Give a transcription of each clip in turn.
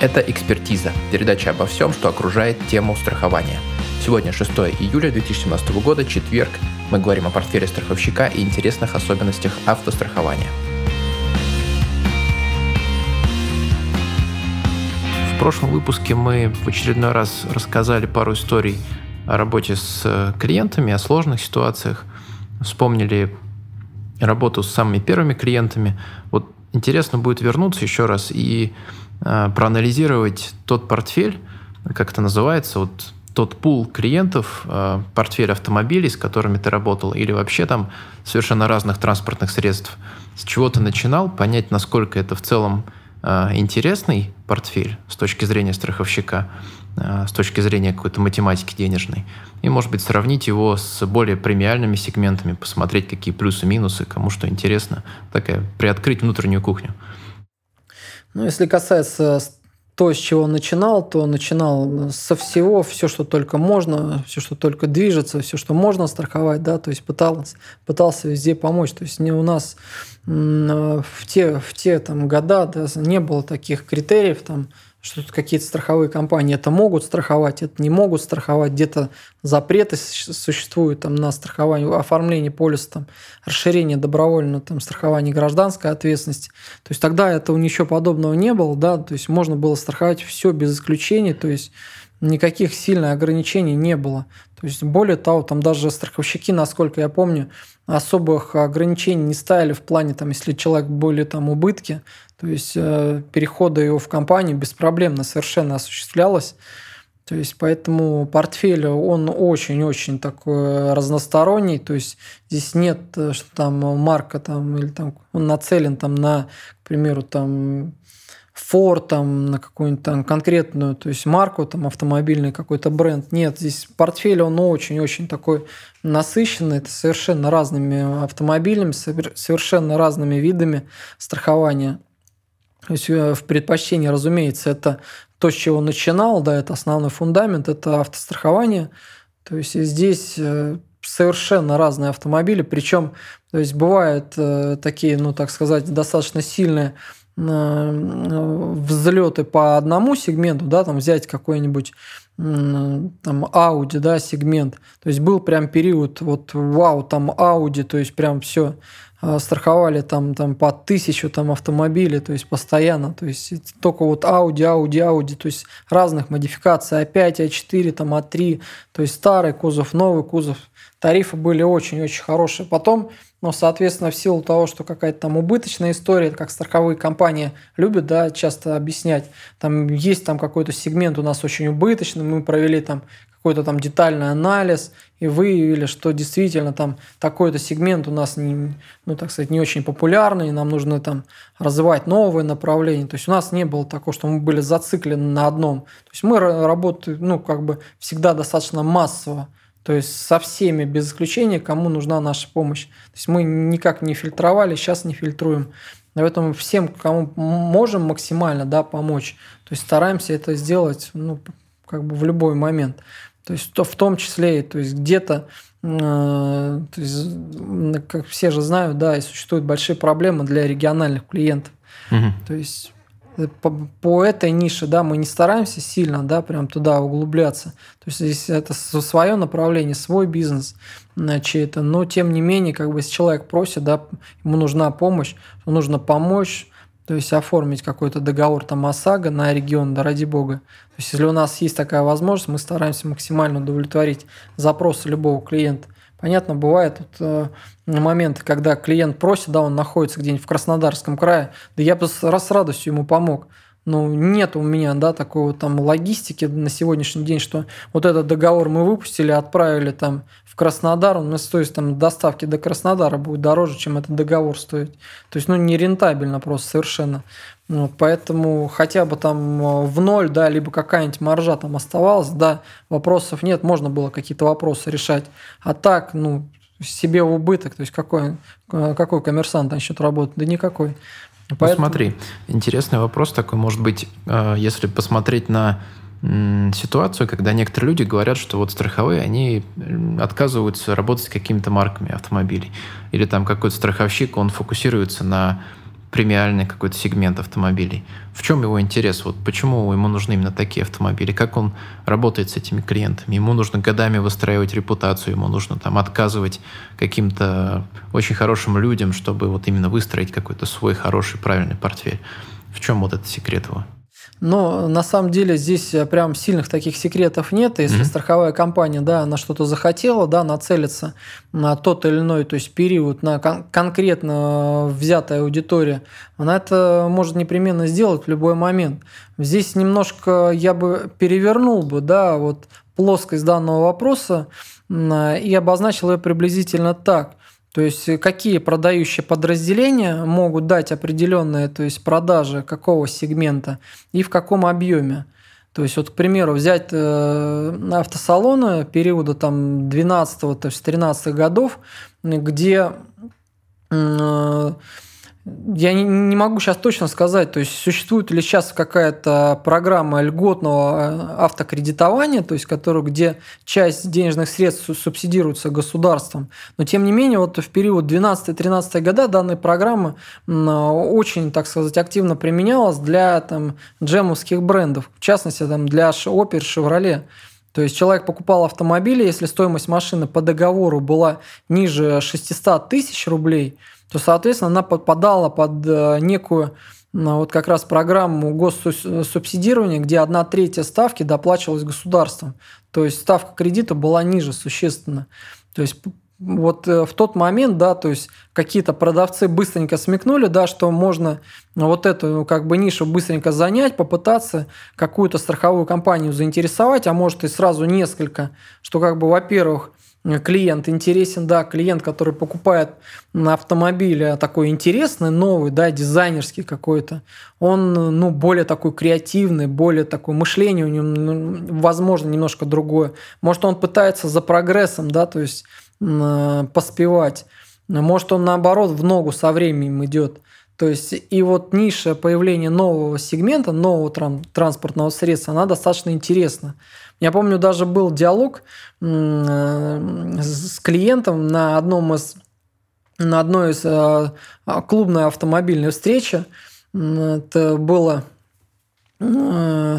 Это «Экспертиза» – передача обо всем, что окружает тему страхования. Сегодня 6 июля 2017 года, четверг. Мы говорим о портфеле страховщика и интересных особенностях автострахования. В прошлом выпуске мы в очередной раз рассказали пару историй о работе с клиентами, о сложных ситуациях. Вспомнили работу с самыми первыми клиентами. Вот интересно будет вернуться еще раз и э, проанализировать тот портфель, как это называется, вот тот пул клиентов, э, портфель автомобилей, с которыми ты работал, или вообще там совершенно разных транспортных средств, с чего ты начинал, понять, насколько это в целом э, интересный портфель с точки зрения страховщика, э, с точки зрения какой-то математики денежной, и, может быть, сравнить его с более премиальными сегментами, посмотреть, какие плюсы-минусы, кому что интересно, такая, приоткрыть внутреннюю кухню. Ну, если касается то, с чего он начинал, то начинал со всего, все, что только можно, все, что только движется, все, что можно страховать, да, то есть пытался, пытался везде помочь. То есть не у нас в те, в те там года да, не было таких критериев, там, что тут какие-то страховые компании это могут страховать, это не могут страховать, где-то запреты существуют там, на страхование, оформление полиса, там, расширение добровольного там, страхования гражданской ответственности. То есть тогда этого ничего подобного не было, да, то есть можно было страховать все без исключений, то есть никаких сильных ограничений не было. То есть более того, там даже страховщики, насколько я помню, особых ограничений не ставили в плане, там, если человек были там убытки, то есть э, перехода его в компанию беспроблемно совершенно осуществлялось. То есть поэтому портфель, он очень-очень такой разносторонний. То есть здесь нет, э, что там марка там, или там он нацелен там на, к примеру, там Ford, там, на какую-нибудь там конкретную, то есть марку, там, автомобильный какой-то бренд. Нет, здесь портфель, он очень-очень такой насыщенный, это совершенно разными автомобилями, совершенно разными видами страхования. То есть э, в предпочтении, разумеется, это то, с чего начинал, да, это основной фундамент, это автострахование. То есть здесь э, совершенно разные автомобили, причем, то есть бывают э, такие, ну так сказать, достаточно сильные взлеты по одному сегменту, да, там взять какой-нибудь там Audi, да, сегмент. То есть был прям период, вот вау, там Audi, то есть прям все а, страховали там, там по тысячу там автомобилей, то есть постоянно, то есть только вот Audi, Audi, Audi, то есть разных модификаций, А5, А4, там А3, то есть старый кузов, новый кузов, тарифы были очень-очень хорошие. Потом, ну, соответственно, в силу того, что какая-то там убыточная история, как страховые компании любят, да, часто объяснять, там есть там какой-то сегмент у нас очень убыточный, мы провели там какой-то там детальный анализ и выявили, что действительно там такой-то сегмент у нас не, ну, так сказать, не очень популярный, и нам нужно там развивать новые направления. То есть у нас не было такого, что мы были зациклены на одном. То есть мы работаем, ну, как бы всегда достаточно массово. То есть со всеми, без исключения, кому нужна наша помощь. То есть мы никак не фильтровали, сейчас не фильтруем. Поэтому всем, кому можем максимально да, помочь, то есть стараемся это сделать ну, как бы в любой момент. То есть то в том числе, то есть где-то, э, то есть, как все же знают, да, и существуют большие проблемы для региональных клиентов. Угу. То есть по, по этой нише, да, мы не стараемся сильно, да, прям туда углубляться. То есть здесь это свое направление, свой бизнес чей-то, но тем не менее, как бы если человек просит, да, ему нужна помощь, нужно помочь, то есть оформить какой-то договор там ОСАГО на регион, да ради бога. То есть если у нас есть такая возможность, мы стараемся максимально удовлетворить запросы любого клиента. Понятно, бывает тут э, моменты, когда клиент просит, да, он находится где-нибудь в Краснодарском крае, да я бы с, с радостью ему помог. Ну, нет у меня, да, такой вот там логистики на сегодняшний день, что вот этот договор мы выпустили, отправили там в Краснодар, он стоит там доставки до Краснодара будет дороже, чем этот договор стоит. То есть, ну, нерентабельно просто совершенно. Вот, поэтому хотя бы там э, в ноль, да, либо какая-нибудь маржа там оставалась, да, вопросов нет, можно было какие-то вопросы решать. А так, ну, себе в убыток, то есть какой, э, какой коммерсант начнет работать? Да никакой. Ну, Поэтому... Ну, смотри, интересный вопрос такой, может быть, э, если посмотреть на ситуацию, когда некоторые люди говорят, что вот страховые, они отказываются работать с какими-то марками автомобилей. Или там какой-то страховщик, он фокусируется на премиальный какой-то сегмент автомобилей. В чем его интерес? Вот почему ему нужны именно такие автомобили? Как он работает с этими клиентами? Ему нужно годами выстраивать репутацию, ему нужно там отказывать каким-то очень хорошим людям, чтобы вот именно выстроить какой-то свой хороший, правильный портфель. В чем вот этот секрет его? Но на самом деле здесь э, прям сильных таких секретов нет. Если mm-hmm. страховая компания, да, она что-то захотела, да, нацелиться на тот или иной, то есть период, на кон- конкретно взятая аудитория, она это может непременно сделать в любой момент. Здесь немножко я бы перевернул бы, да, вот плоскость данного вопроса и обозначил ее приблизительно так. То есть э, какие продающие подразделения могут дать определенные то есть продажи какого сегмента и в каком объеме. То есть, вот, к примеру, взять э, автосалоны периода там 12 то есть 13 годов, где э, я не, могу сейчас точно сказать, то есть существует ли сейчас какая-то программа льготного э, автокредитования, то есть которую, где часть денежных средств субсидируется государством. Но тем не менее, вот в период 12-13 года данная программа очень, так сказать, активно применялась для там, джемовских брендов, в частности там, для Opel, Chevrolet. То есть человек покупал автомобиль, если стоимость машины по договору была ниже 600 тысяч рублей – то, соответственно, она подпадала под э, некую вот как раз программу госсубсидирования, где одна третья ставки доплачивалась государством. То есть ставка кредита была ниже существенно. То есть вот э, в тот момент, да, то есть какие-то продавцы быстренько смекнули, да, что можно вот эту ну, как бы нишу быстренько занять, попытаться какую-то страховую компанию заинтересовать, а может и сразу несколько, что как бы, во-первых, клиент интересен, да, клиент, который покупает на автомобиле такой интересный, новый, да, дизайнерский какой-то, он, ну, более такой креативный, более такое мышление у него, возможно, немножко другое. Может, он пытается за прогрессом, да, то есть поспевать. Может, он, наоборот, в ногу со временем идет. То есть, и вот ниша появления нового сегмента, нового транспортного средства, она достаточно интересна. Я помню, даже был диалог с клиентом на одном из на одной из э, клубной автомобильной встречи. Это было э,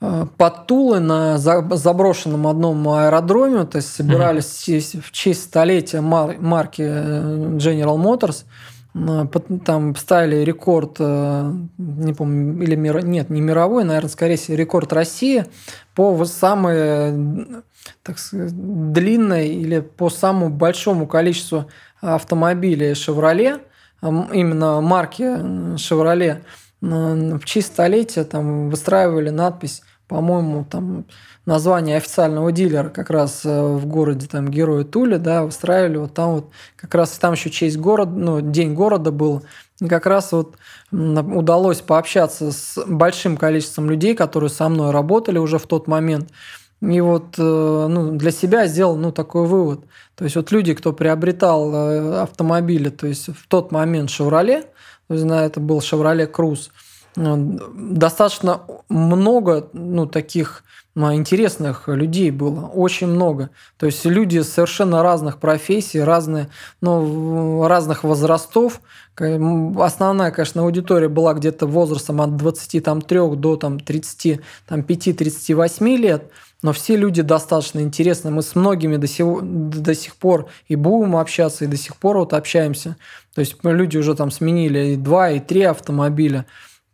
под Тулой на заброшенном одном аэродроме, то есть собирались mm-hmm. в честь столетия марки э, General Motors – там ставили рекорд, э, не помню, или мир, нет, не мировой, наверное, скорее всего, рекорд России по самой так сказать, длинной или по самому большому количеству автомобилей Chevrolet, именно марки Chevrolet, в честь столетия там выстраивали надпись, по-моему, там название официального дилера как раз э, в городе там Герои Тули, да, устраивали вот там вот как раз там еще честь города, ну, день города был, и как раз вот удалось пообщаться с большим количеством людей, которые со мной работали уже в тот момент. И вот э, ну, для себя сделал ну, такой вывод. То есть вот люди, кто приобретал э, автомобили, то есть в тот момент «Шевроле», то есть, это был «Шевроле Круз», достаточно много ну, таких интересных людей было, очень много. То есть люди совершенно разных профессий, разные, ну, разных возрастов. Основная, конечно, аудитория была где-то возрастом от 23 до там, 35-38 лет, но все люди достаточно интересны. Мы с многими до сих, до сих пор и будем общаться, и до сих пор вот общаемся. То есть люди уже там сменили и два, и три автомобиля.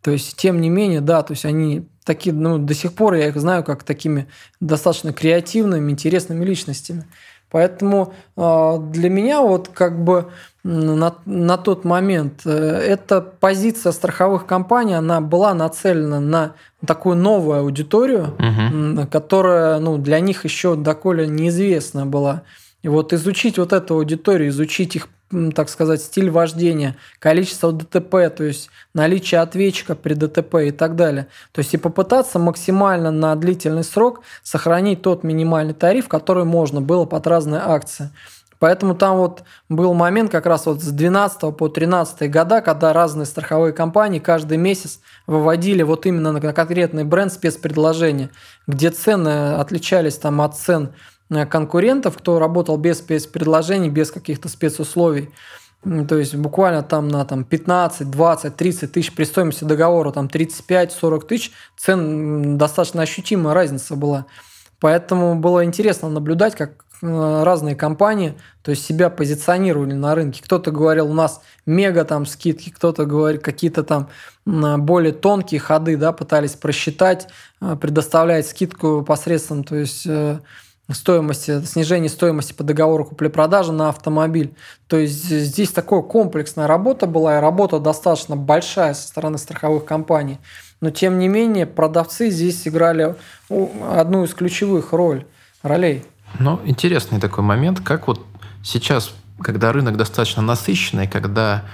То есть, тем не менее, да, то есть они такие, ну, до сих пор я их знаю как такими достаточно креативными, интересными личностями. Поэтому э, для меня вот как бы на, на тот момент э, эта позиция страховых компаний, она была нацелена на такую новую аудиторию, угу. которая ну, для них еще доколе неизвестна была. И вот изучить вот эту аудиторию, изучить их так сказать, стиль вождения, количество ДТП, то есть наличие ответчика при ДТП и так далее. То есть и попытаться максимально на длительный срок сохранить тот минимальный тариф, который можно было под разные акции. Поэтому там вот был момент как раз вот с 12 по 13 года, когда разные страховые компании каждый месяц выводили вот именно на конкретный бренд спецпредложения, где цены отличались там от цен конкурентов, кто работал без спецпредложений, без каких-то спецусловий. то есть буквально там на там, 15, 20, 30 тысяч при стоимости договора там 35-40 тысяч цен достаточно ощутимая разница была. Поэтому было интересно наблюдать, как э, разные компании то есть себя позиционировали на рынке. Кто-то говорил, у нас мега там скидки, кто-то говорит, какие-то там более тонкие ходы да, пытались просчитать, э, предоставлять скидку посредством то есть, э, стоимости, снижение стоимости по договору купли-продажи на автомобиль. То есть здесь такая комплексная работа была, и работа достаточно большая со стороны страховых компаний. Но тем не менее продавцы здесь играли одну из ключевых роль, ролей. Ну, интересный такой момент, как вот сейчас, когда рынок достаточно насыщенный, когда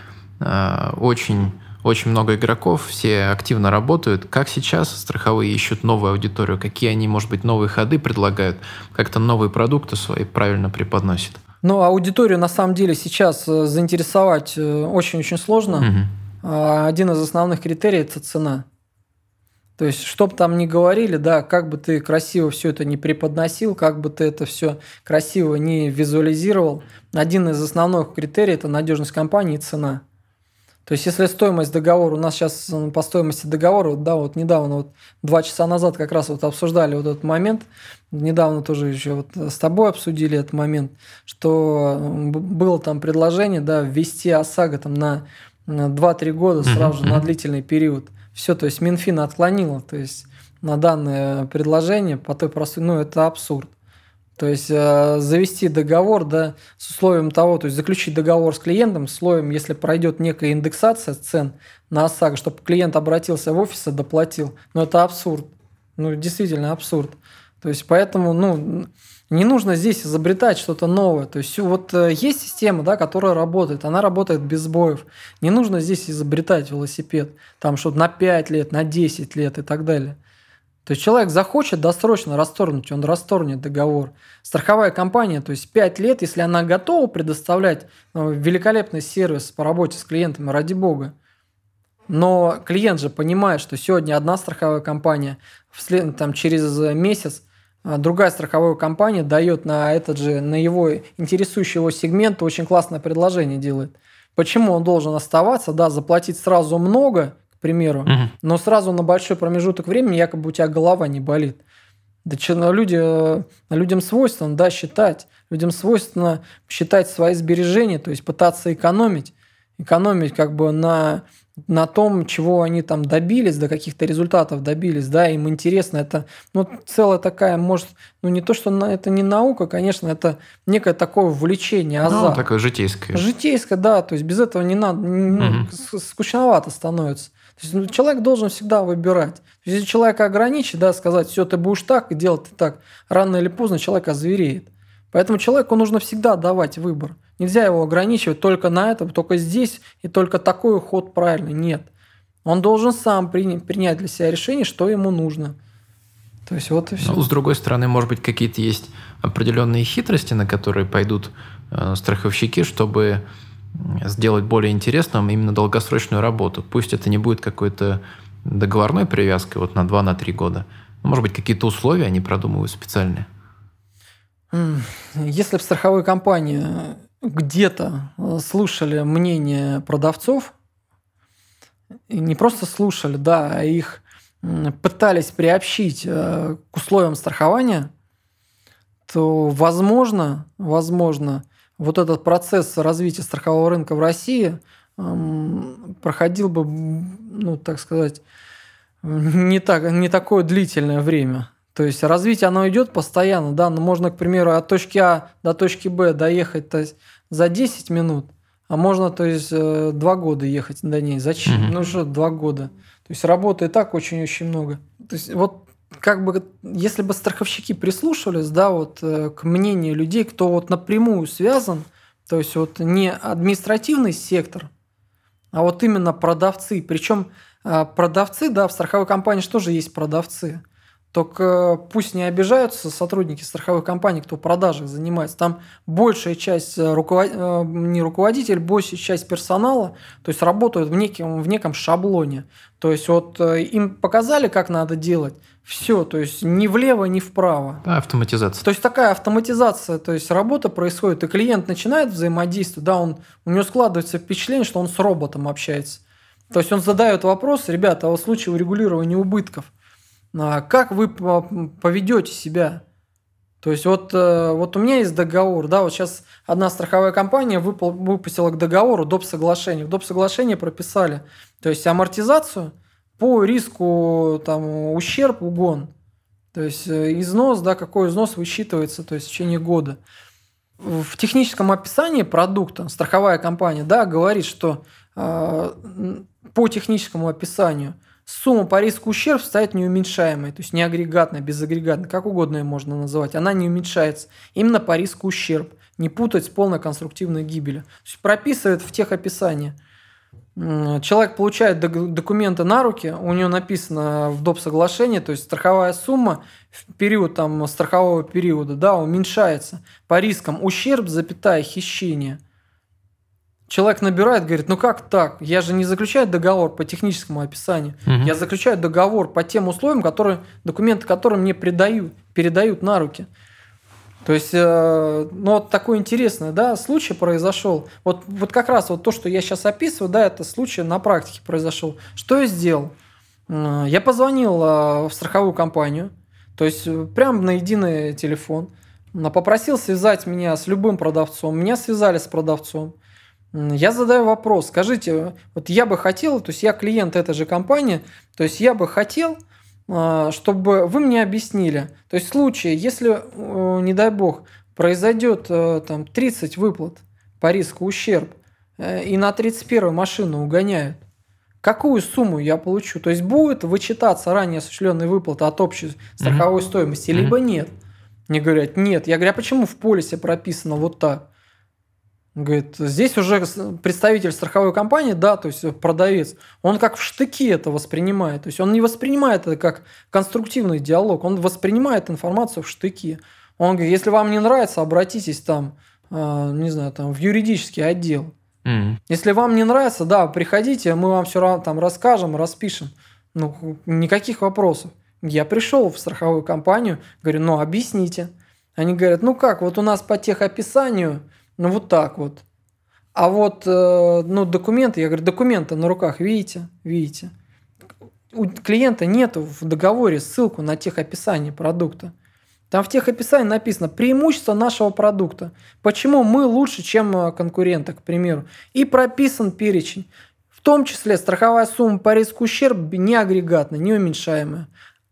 э, очень очень много игроков, все активно работают. Как сейчас страховые ищут новую аудиторию? Какие они, может быть, новые ходы предлагают? Как-то новые продукты свои правильно преподносят? Ну, аудиторию на самом деле сейчас э, заинтересовать э, очень-очень сложно. Угу. Один из основных критериев – это цена. То есть, что бы там ни говорили, да, как бы ты красиво все это не преподносил, как бы ты это все красиво не визуализировал, один из основных критериев – это надежность компании и цена. То есть, если стоимость договора, у нас сейчас по стоимости договора, да, вот недавно, вот два часа назад как раз вот обсуждали вот этот момент, недавно тоже еще вот с тобой обсудили этот момент, что было там предложение, да, ввести ОСАГО там на, на 2-3 года сразу же, на длительный период. Все, то есть Минфин отклонила, то есть на данное предложение по той простой, ну, это абсурд. То есть э, завести договор да, с условием того, то есть заключить договор с клиентом с условием, если пройдет некая индексация цен на ОСАГО, чтобы клиент обратился в офис и доплатил. Ну, это абсурд. Ну, действительно абсурд. То есть поэтому, ну, не нужно здесь изобретать что-то новое. То есть вот э, есть система, да, которая работает, она работает без сбоев. Не нужно здесь изобретать велосипед, там что-то на 5 лет, на 10 лет и так далее. То есть человек захочет досрочно расторгнуть, он расторгнет договор. Страховая компания, то есть 5 лет, если она готова предоставлять ну, великолепный сервис по работе с клиентами, ради бога. Но клиент же понимает, что сегодня одна страховая компания, вслед, там, через месяц а, другая страховая компания дает на этот же, на его интересующий его сегмент очень классное предложение делает. Почему он должен оставаться, да, заплатить сразу много, примеру, угу. но сразу на большой промежуток времени якобы у тебя голова не болит. Да ну, люди, э, людям свойственно, да, считать. Людям свойственно считать свои сбережения, то есть пытаться экономить. Экономить как бы на, на том, чего они там добились, до каких-то результатов добились, да, им интересно. Это, ну, целая такая, может, ну, не то, что на, это не наука, конечно, это некое такое увлечение, ну, азарт. Ну, такое житейское. Житейское, да, то есть без этого не надо, ну, угу. скучновато становится. То есть ну, человек должен всегда выбирать. Если человека ограничить, да, сказать, все, ты будешь так и делать ты так, рано или поздно человек озвереет. Поэтому человеку нужно всегда давать выбор. Нельзя его ограничивать только на этом, только здесь и только такой ход правильный. Нет. Он должен сам принять для себя решение, что ему нужно. То есть вот и все. Ну, с другой стороны, может быть, какие-то есть определенные хитрости, на которые пойдут э, страховщики, чтобы сделать более интересным именно долгосрочную работу. Пусть это не будет какой-то договорной привязкой вот на 2-3 на года. Может быть, какие-то условия они продумывают специальные. Если в страховой компании где-то э, слушали мнение продавцов, и не просто слушали, да, а их пытались приобщить э, к условиям страхования, то возможно, возможно, вот этот процесс развития страхового рынка в России проходил бы, ну, так сказать, не, так, не такое длительное время. То есть развитие оно идет постоянно, да, но можно, к примеру, от точки А до точки Б доехать то есть, за 10 минут, а можно, то есть, э, два года ехать до ней. Зачем? Mm-hmm. Ну что, два года. То есть работы и так очень-очень много. То есть вот как бы, если бы страховщики прислушивались, да, вот э, к мнению людей, кто вот напрямую связан, то есть вот не административный сектор, а вот именно продавцы. Причем э, продавцы, да, в страховой компании же есть продавцы? Только пусть не обижаются сотрудники страховых компаний, кто продажей занимается. Там большая часть э, руковод... Э, не руководитель, большая часть персонала, то есть работают в неком, в неком шаблоне. То есть вот э, им показали, как надо делать, все, то есть ни влево, ни вправо. Да, автоматизация. То есть такая автоматизация, то есть работа происходит, и клиент начинает взаимодействовать, да, он, у него складывается впечатление, что он с роботом общается. То есть он задает вопрос, ребята, а в случае урегулирования убытков – как вы поведете себя? То есть вот, э, вот у меня есть договор, да, вот сейчас одна страховая компания выпустила к договору доп. соглашение. В доп. соглашении прописали, то есть амортизацию по риску там, ущерб, угон. То есть э, износ, да, какой износ высчитывается то есть в течение года. В техническом описании продукта страховая компания да, говорит, что э, по техническому описанию – сумма по риску ущерб стоит неуменьшаемой, то есть не агрегатная, безагрегатная, как угодно ее можно называть, она не уменьшается именно по риску ущерб, не путать с полной конструктивной гибелью. То есть прописывает в тех описаниях. Человек получает документы на руки, у него написано в доп. соглашении, то есть страховая сумма в период там, страхового периода да, уменьшается по рискам ущерб, запятая, хищение – Человек набирает, говорит, ну как так? Я же не заключаю договор по техническому описанию. Угу. Я заключаю договор по тем условиям, которые, документы, которые мне придают, передают на руки. То есть, э, ну вот такой интересный, да, случай произошел. Вот, вот как раз вот то, что я сейчас описываю, да, это случай на практике произошел. Что я сделал? Э, я позвонил э, в страховую компанию, то есть прямо на единый телефон, попросил связать меня с любым продавцом. Меня связали с продавцом. Я задаю вопрос, скажите, вот я бы хотел, то есть я клиент этой же компании, то есть я бы хотел, а, чтобы вы мне объяснили, то есть в случае, если, э, не дай бог, произойдет э, там 30 выплат по риску ущерб, э, и на 31 машину угоняют, какую сумму я получу? То есть будет вычитаться ранее осуществленные выплаты от общей страховой mm-hmm. стоимости, либо mm-hmm. нет? Мне говорят, нет. Я говорю, а почему в полисе прописано вот так? Говорит, здесь уже представитель страховой компании, да, то есть продавец, он как в штыки это воспринимает. То есть он не воспринимает это как конструктивный диалог, он воспринимает информацию в штыки. Он говорит, если вам не нравится, обратитесь там, э, не знаю, там в юридический отдел. Mm. Если вам не нравится, да, приходите, мы вам все равно там расскажем, распишем. Ну, никаких вопросов. Я пришел в страховую компанию, говорю, ну, объясните. Они говорят, ну как, вот у нас по техописанию ну, вот так вот. А вот, э, ну, документы, я говорю, документы на руках, видите? Видите? У клиента нету в договоре ссылку на техописание продукта. Там в техописании написано преимущество нашего продукта. Почему мы лучше, чем э, конкуренты, к примеру. И прописан перечень. В том числе страховая сумма по риску ущерба не агрегатная, не уменьшаемая.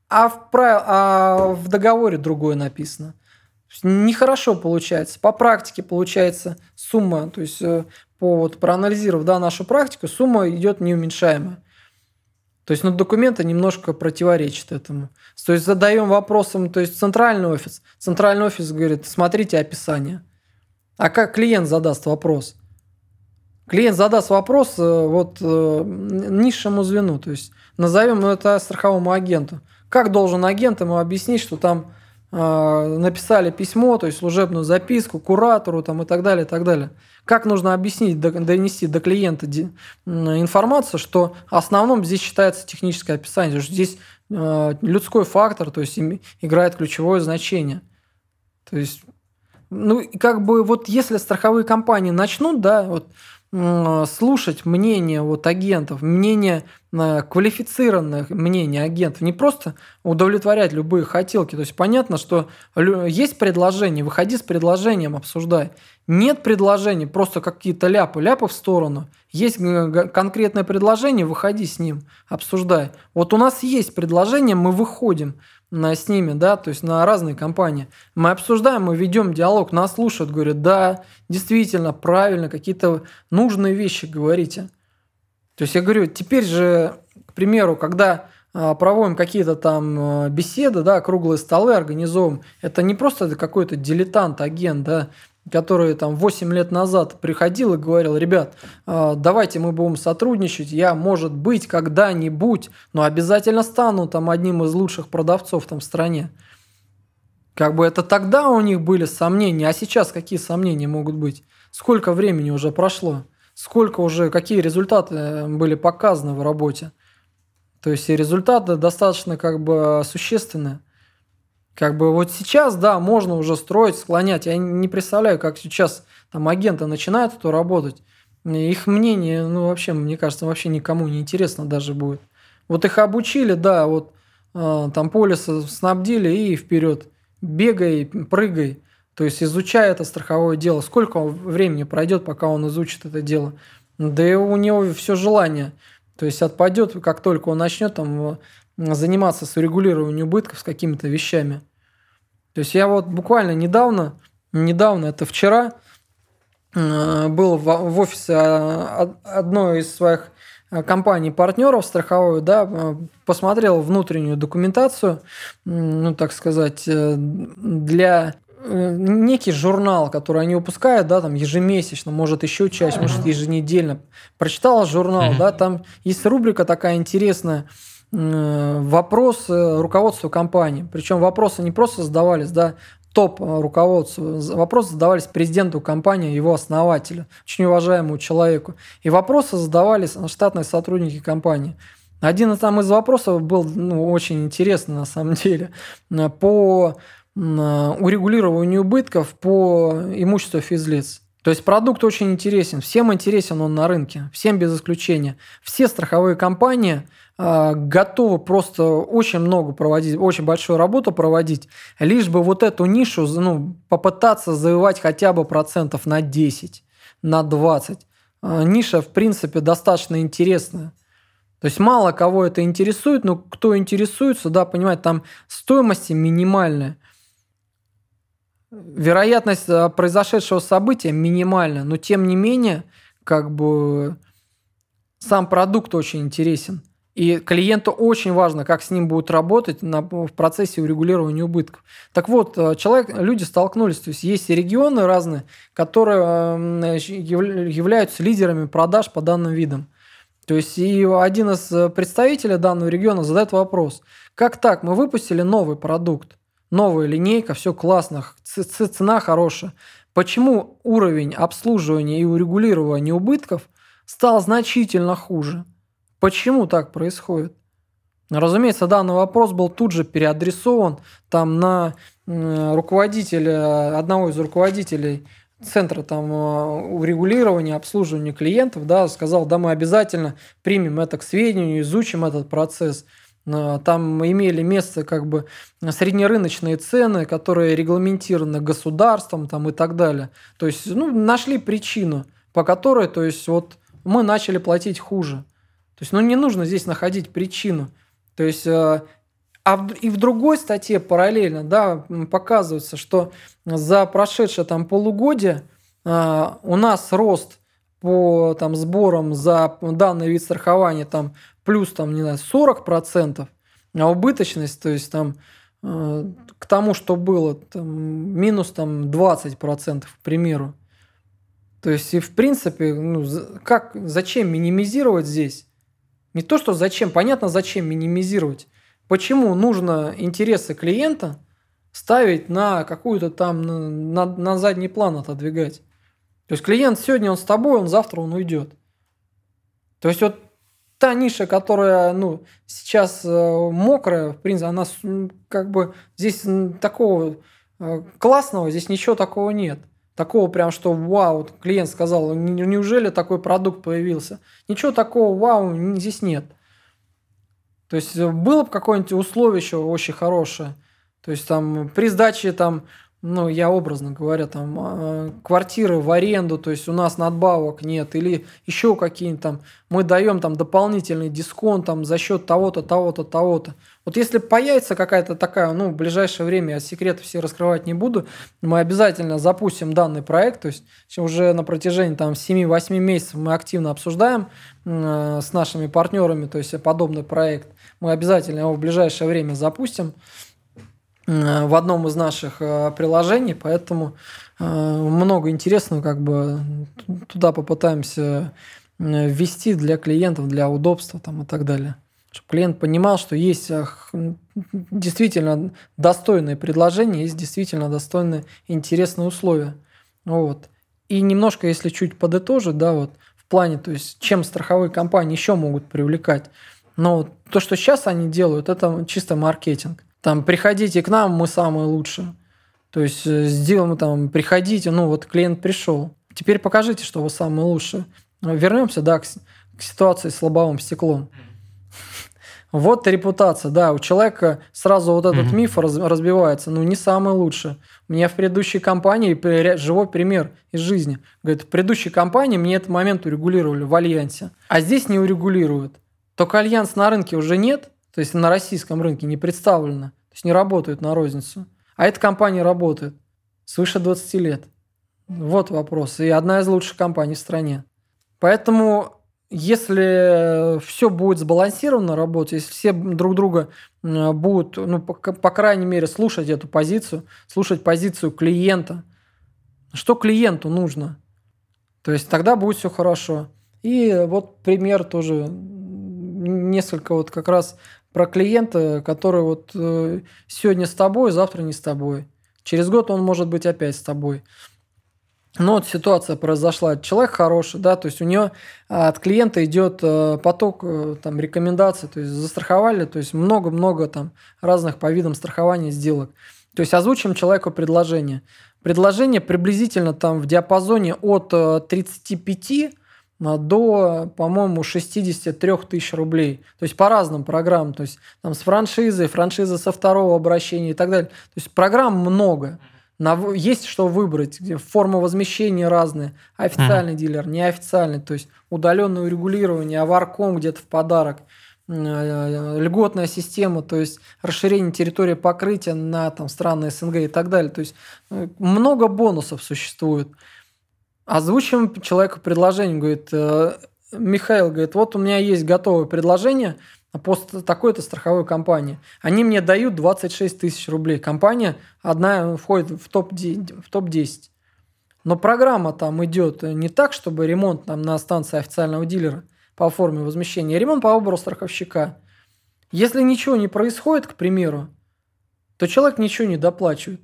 А в, прав... а в договоре другое написано. Нехорошо получается. По практике получается сумма, то есть э, по вот проанализировав да, нашу практику, сумма идет неуменьшаемая. То есть, ну, документы немножко противоречат этому. То есть, задаем вопросом, то есть, центральный офис. Центральный офис говорит, смотрите описание. А как клиент задаст вопрос? Клиент задаст вопрос э, вот э, низшему звену, то есть, назовем это страховому агенту. Как должен агент ему объяснить, что там написали письмо, то есть служебную записку куратору там, и так далее, и так далее. Как нужно объяснить, донести до клиента информацию, что основном здесь считается техническое описание, что здесь а, людской фактор, то есть играет ключевое значение. То есть, ну, как бы вот если страховые компании начнут, да, вот слушать мнение вот агентов, мнение э, квалифицированных мнений агентов, не просто удовлетворять любые хотелки. То есть понятно, что есть предложение, выходи с предложением, обсуждай. Нет предложений, просто какие-то ляпы, ляпы в сторону. Есть конкретное предложение, выходи с ним, обсуждай. Вот у нас есть предложение, мы выходим на, с ними, да, то есть на разные компании. Мы обсуждаем, мы ведем диалог, нас слушают, говорят, да, действительно, правильно, какие-то нужные вещи говорите. То есть я говорю, теперь же, к примеру, когда а, проводим какие-то там а, беседы, да, круглые столы организовываем, это не просто какой-то дилетант, агент, да, который там 8 лет назад приходил и говорил, ребят, а, давайте мы будем сотрудничать, я, может быть, когда-нибудь, но обязательно стану там одним из лучших продавцов там в стране. Как бы это тогда у них были сомнения, а сейчас какие сомнения могут быть? Сколько времени уже прошло? Сколько уже, какие результаты были показаны в работе? То есть и результаты достаточно как бы существенные. Как бы вот сейчас, да, можно уже строить, склонять. Я не представляю, как сейчас там агенты начинают эту работать. Их мнение, ну, вообще, мне кажется, вообще никому не интересно даже будет. Вот их обучили, да, вот э, там полисы снабдили и вперед. Бегай, прыгай. То есть изучай это страховое дело. Сколько времени пройдет, пока он изучит это дело? Да и у него все желание. То есть отпадет, как только он начнет там заниматься с урегулированием убытков, с какими-то вещами. То есть я вот буквально недавно, недавно, это вчера, э, был в офисе а, одной из своих э, компаний партнеров страховой, да, э, посмотрел внутреннюю документацию, ну так сказать, для некий журнал, который они выпускают, да, там ежемесячно, может еще чаще, может еженедельно. Прочитал журнал, да, там есть рубрика такая интересная вопросы руководства компании. Причем вопросы не просто задавались, да, топ руководству. Вопросы задавались президенту компании, его основателю, очень уважаемому человеку. И вопросы задавались штатные сотрудники компании. Один там из вопросов был ну, очень интересный на самом деле. По урегулированию убытков по имуществу физлиц. То есть продукт очень интересен, всем интересен он на рынке, всем без исключения. Все страховые компании э, готовы просто очень много проводить, очень большую работу проводить, лишь бы вот эту нишу ну, попытаться завоевать хотя бы процентов на 10, на 20. Э, а, ниша, в принципе, достаточно интересная. То есть мало кого это интересует, но кто интересуется, да, понимает, там стоимости минимальная. Вероятность э, произошедшего события минимальна, но тем не менее, как бы сам продукт очень интересен. И клиенту очень важно, как с ним будут работать на, в процессе урегулирования убытков. Так вот, э, человек, люди столкнулись, то есть есть регионы разные, которые э, являются лидерами продаж по данным видам. То есть и один из представителей данного региона задает вопрос, как так, мы выпустили новый продукт, новая линейка, все классно, цена хорошая. Почему уровень обслуживания и урегулирования убытков стал значительно хуже? Почему так происходит? Разумеется, данный вопрос был тут же переадресован там на руководителя, одного из руководителей центра там урегулирования, обслуживания клиентов, да, сказал, да, мы обязательно примем это к сведению, изучим этот процесс – Э, там имели место как бы среднерыночные цены, которые регламентированы государством там, и так далее. То есть ну, нашли причину, по которой то есть, вот, мы начали платить хуже. То есть ну, не нужно здесь находить причину. То есть э, а и в другой статье параллельно да, показывается, что за прошедшее там полугодие э, у нас рост по там, сборам за данный вид страхования там плюс там, не знаю, 40%, а убыточность, то есть там э, к тому, что было, там, минус там 20%, к примеру. То есть, и в принципе, ну, как, зачем минимизировать здесь? Не то, что зачем, понятно, зачем минимизировать. Почему нужно интересы клиента ставить на какую-то там, на, на задний план отодвигать? То есть клиент сегодня он с тобой, он завтра он уйдет. То есть вот та ниша, которая, ну, сейчас э, мокрая, в принципе, она как бы здесь такого э, классного, здесь ничего такого нет. Такого прям, что вау, клиент сказал, неужели такой продукт появился? Ничего такого вау здесь нет. То есть э, было бы какое-нибудь условие еще очень хорошее. То есть там при сдаче там ну, я образно говоря, там, а, квартиры в аренду, то есть у нас надбавок нет, или еще какие-нибудь там, мы даем там дополнительный дисконт там за счет того-то, того-то, того-то. Вот если появится какая-то такая, ну, в ближайшее время, я секреты все раскрывать не буду, мы обязательно запустим данный проект, то есть уже на протяжении там 7-8 месяцев мы активно обсуждаем э, с нашими партнерами, то есть подобный проект, мы обязательно его в ближайшее время запустим. Э, в одном из наших э, приложений, поэтому много интересного, как бы туда попытаемся ввести для клиентов, для удобства там, и так далее. Чтобы клиент понимал, что есть действительно достойные предложения, есть действительно достойные интересные условия. Вот. И немножко, если чуть подытожить, да, вот в плане, то есть чем страховые компании еще могут привлекать. Но то, что сейчас они делают, это чисто маркетинг. Там, приходите к нам, мы самые лучшие. То есть э, сделаем там, приходите, ну вот клиент пришел. Теперь покажите, что вы самые лучшие. Вернемся, да, к, к ситуации с лобовым стеклом. Вот репутация, да, у человека сразу вот этот mm-hmm. миф раз, разбивается, ну не самый лучший. У меня в предыдущей компании живой пример из жизни. Говорит, в предыдущей компании мне этот момент урегулировали в Альянсе, а здесь не урегулируют. Только Альянс на рынке уже нет, то есть на российском рынке не представлено, то есть не работают на розницу. А эта компания работает свыше 20 лет. Вот вопрос. И одна из лучших компаний в стране. Поэтому если все будет сбалансированно работать, если все друг друга будут, ну, по, по крайней мере, слушать эту позицию, слушать позицию клиента, что клиенту нужно, то есть тогда будет все хорошо. И вот пример тоже несколько вот как раз про клиента, который вот э, сегодня с тобой, завтра не с тобой. Через год он может быть опять с тобой. Ну вот ситуация произошла, человек хороший, да, то есть у него а, от клиента идет э, поток э, там рекомендаций, то есть застраховали, то есть много-много там разных по видам страхования сделок. То есть озвучим человеку предложение. Предложение приблизительно там в диапазоне от 35 э, до, по-моему, 63 тысяч рублей. То есть по разным программам. То есть там с франшизой, франшиза со второго обращения и так далее. То есть программ много. На, есть что выбрать, где форма возмещения разные. Официальный mm-hmm. дилер, неофициальный, то есть удаленное урегулирование, аварком где-то в подарок, э, льготная система, то есть расширение территории покрытия на там, страны СНГ и так далее. То есть э, много бонусов существует. Озвучим человеку предложение, говорит, э, Михаил говорит, вот у меня есть готовое предложение – по такой-то страховой компании. Они мне дают 26 тысяч рублей. Компания одна входит в топ-10. В топ -10. Но программа там идет не так, чтобы ремонт там на станции официального дилера по форме возмещения, а ремонт по выбору страховщика. Если ничего не происходит, к примеру, то человек ничего не доплачивает.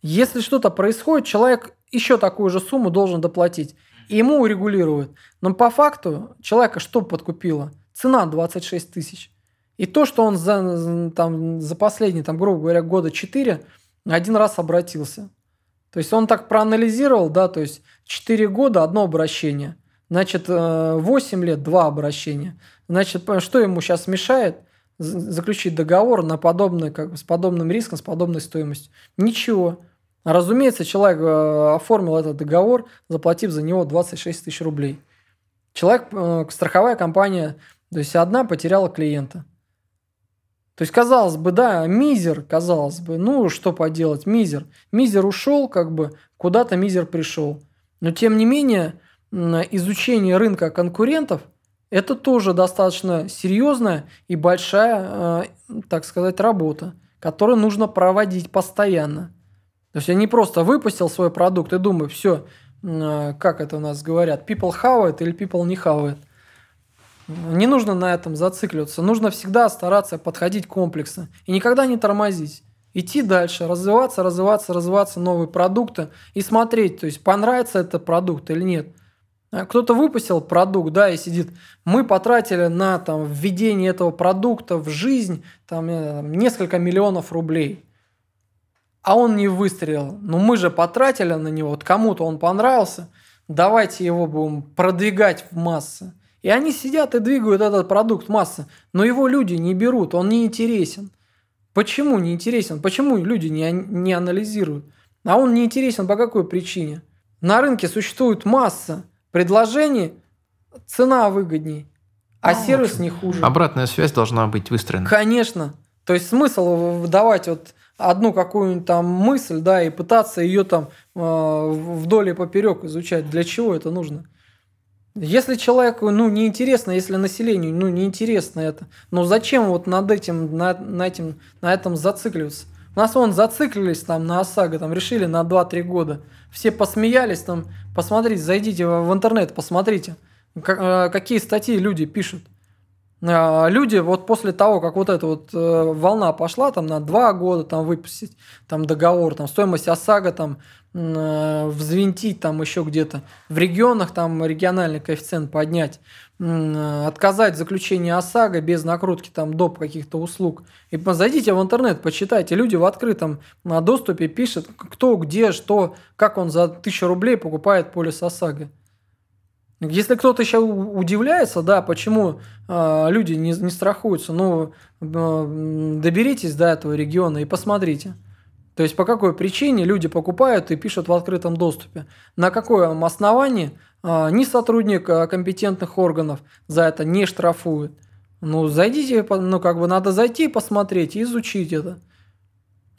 Если что-то происходит, человек еще такую же сумму должен доплатить. И ему урегулируют. Но по факту человека что подкупило? Цена 26 тысяч. И то, что он за, там, за последние, там, грубо говоря, года 4 один раз обратился. То есть он так проанализировал, да, то есть 4 года одно обращение. Значит, 8 э, лет два обращения. Значит, что ему сейчас мешает заключить договор на подобный, как, с подобным риском, с подобной стоимостью? Ничего. Разумеется, человек э, оформил этот договор, заплатив за него 26 тысяч рублей. Человек, э, страховая компания то есть одна потеряла клиента. То есть, казалось бы, да, мизер, казалось бы, ну, что поделать, мизер. Мизер ушел, как бы, куда-то мизер пришел. Но, тем не менее, изучение рынка конкурентов – это тоже достаточно серьезная и большая, э, так сказать, работа, которую нужно проводить постоянно. То есть, я не просто выпустил свой продукт и думаю, все, э, как это у нас говорят, people it или people не it. Не нужно на этом зацикливаться. Нужно всегда стараться подходить комплексно и никогда не тормозить. Идти дальше, развиваться, развиваться, развиваться, новые продукты и смотреть, то есть понравится этот продукт или нет. А кто-то выпустил продукт, да, и сидит. Мы потратили на там, введение этого продукта в жизнь там, несколько миллионов рублей. А он не выстрелил. Но мы же потратили на него. Вот кому-то он понравился. Давайте его будем продвигать в массы. И они сидят и двигают этот продукт массы, но его люди не берут, он не интересен. Почему не интересен? Почему люди не, не анализируют? А он не интересен по какой причине? На рынке существует масса предложений, цена выгодней, а, а сервис не хуже. Обратная связь должна быть выстроена. Конечно. То есть смысл давать вот одну какую-нибудь там мысль, да, и пытаться ее там э, вдоль и поперек изучать. Для чего это нужно? Если человеку, ну, неинтересно, если населению, ну, неинтересно это, ну, зачем вот над этим, на, на, этим, на этом зацикливаться? нас вон зациклились там на ОСАГО, там решили на 2-3 года. Все посмеялись там, посмотрите, зайдите в интернет, посмотрите, как, какие статьи люди пишут. Люди вот после того, как вот эта вот волна пошла, там на 2 года там выпустить там договор, там стоимость ОСАГО там взвинтить там еще где-то, в регионах там региональный коэффициент поднять, отказать в заключении ОСАГО без накрутки там доп. каких-то услуг. И зайдите в интернет, почитайте. Люди в открытом доступе пишут, кто, где, что, как он за тысячу рублей покупает полис ОСАГО. Если кто-то еще удивляется, да, почему э, люди не, не страхуются, ну, э, доберитесь до этого региона и посмотрите. То есть по какой причине люди покупают и пишут в открытом доступе. На каком основании а, ни сотрудник а, компетентных органов за это не штрафует. Ну, зайдите, ну, как бы надо зайти, посмотреть и изучить это.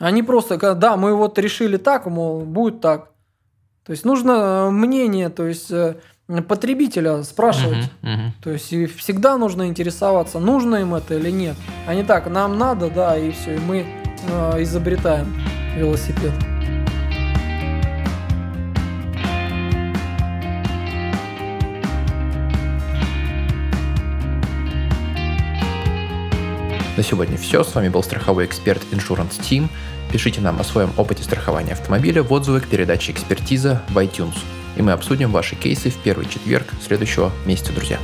Не просто, да, мы вот решили так, мол, будет так. То есть нужно э, мнение, то есть э, потребителя спрашивать. Uh-huh, uh-huh. То есть и всегда нужно интересоваться, нужно им это или нет. А не так, нам надо, да, и все, и мы э, изобретаем велосипед. На сегодня все. С вами был страховой эксперт Insurance Team. Пишите нам о своем опыте страхования автомобиля в отзывы к передаче «Экспертиза» в iTunes. И мы обсудим ваши кейсы в первый четверг следующего месяца, друзья.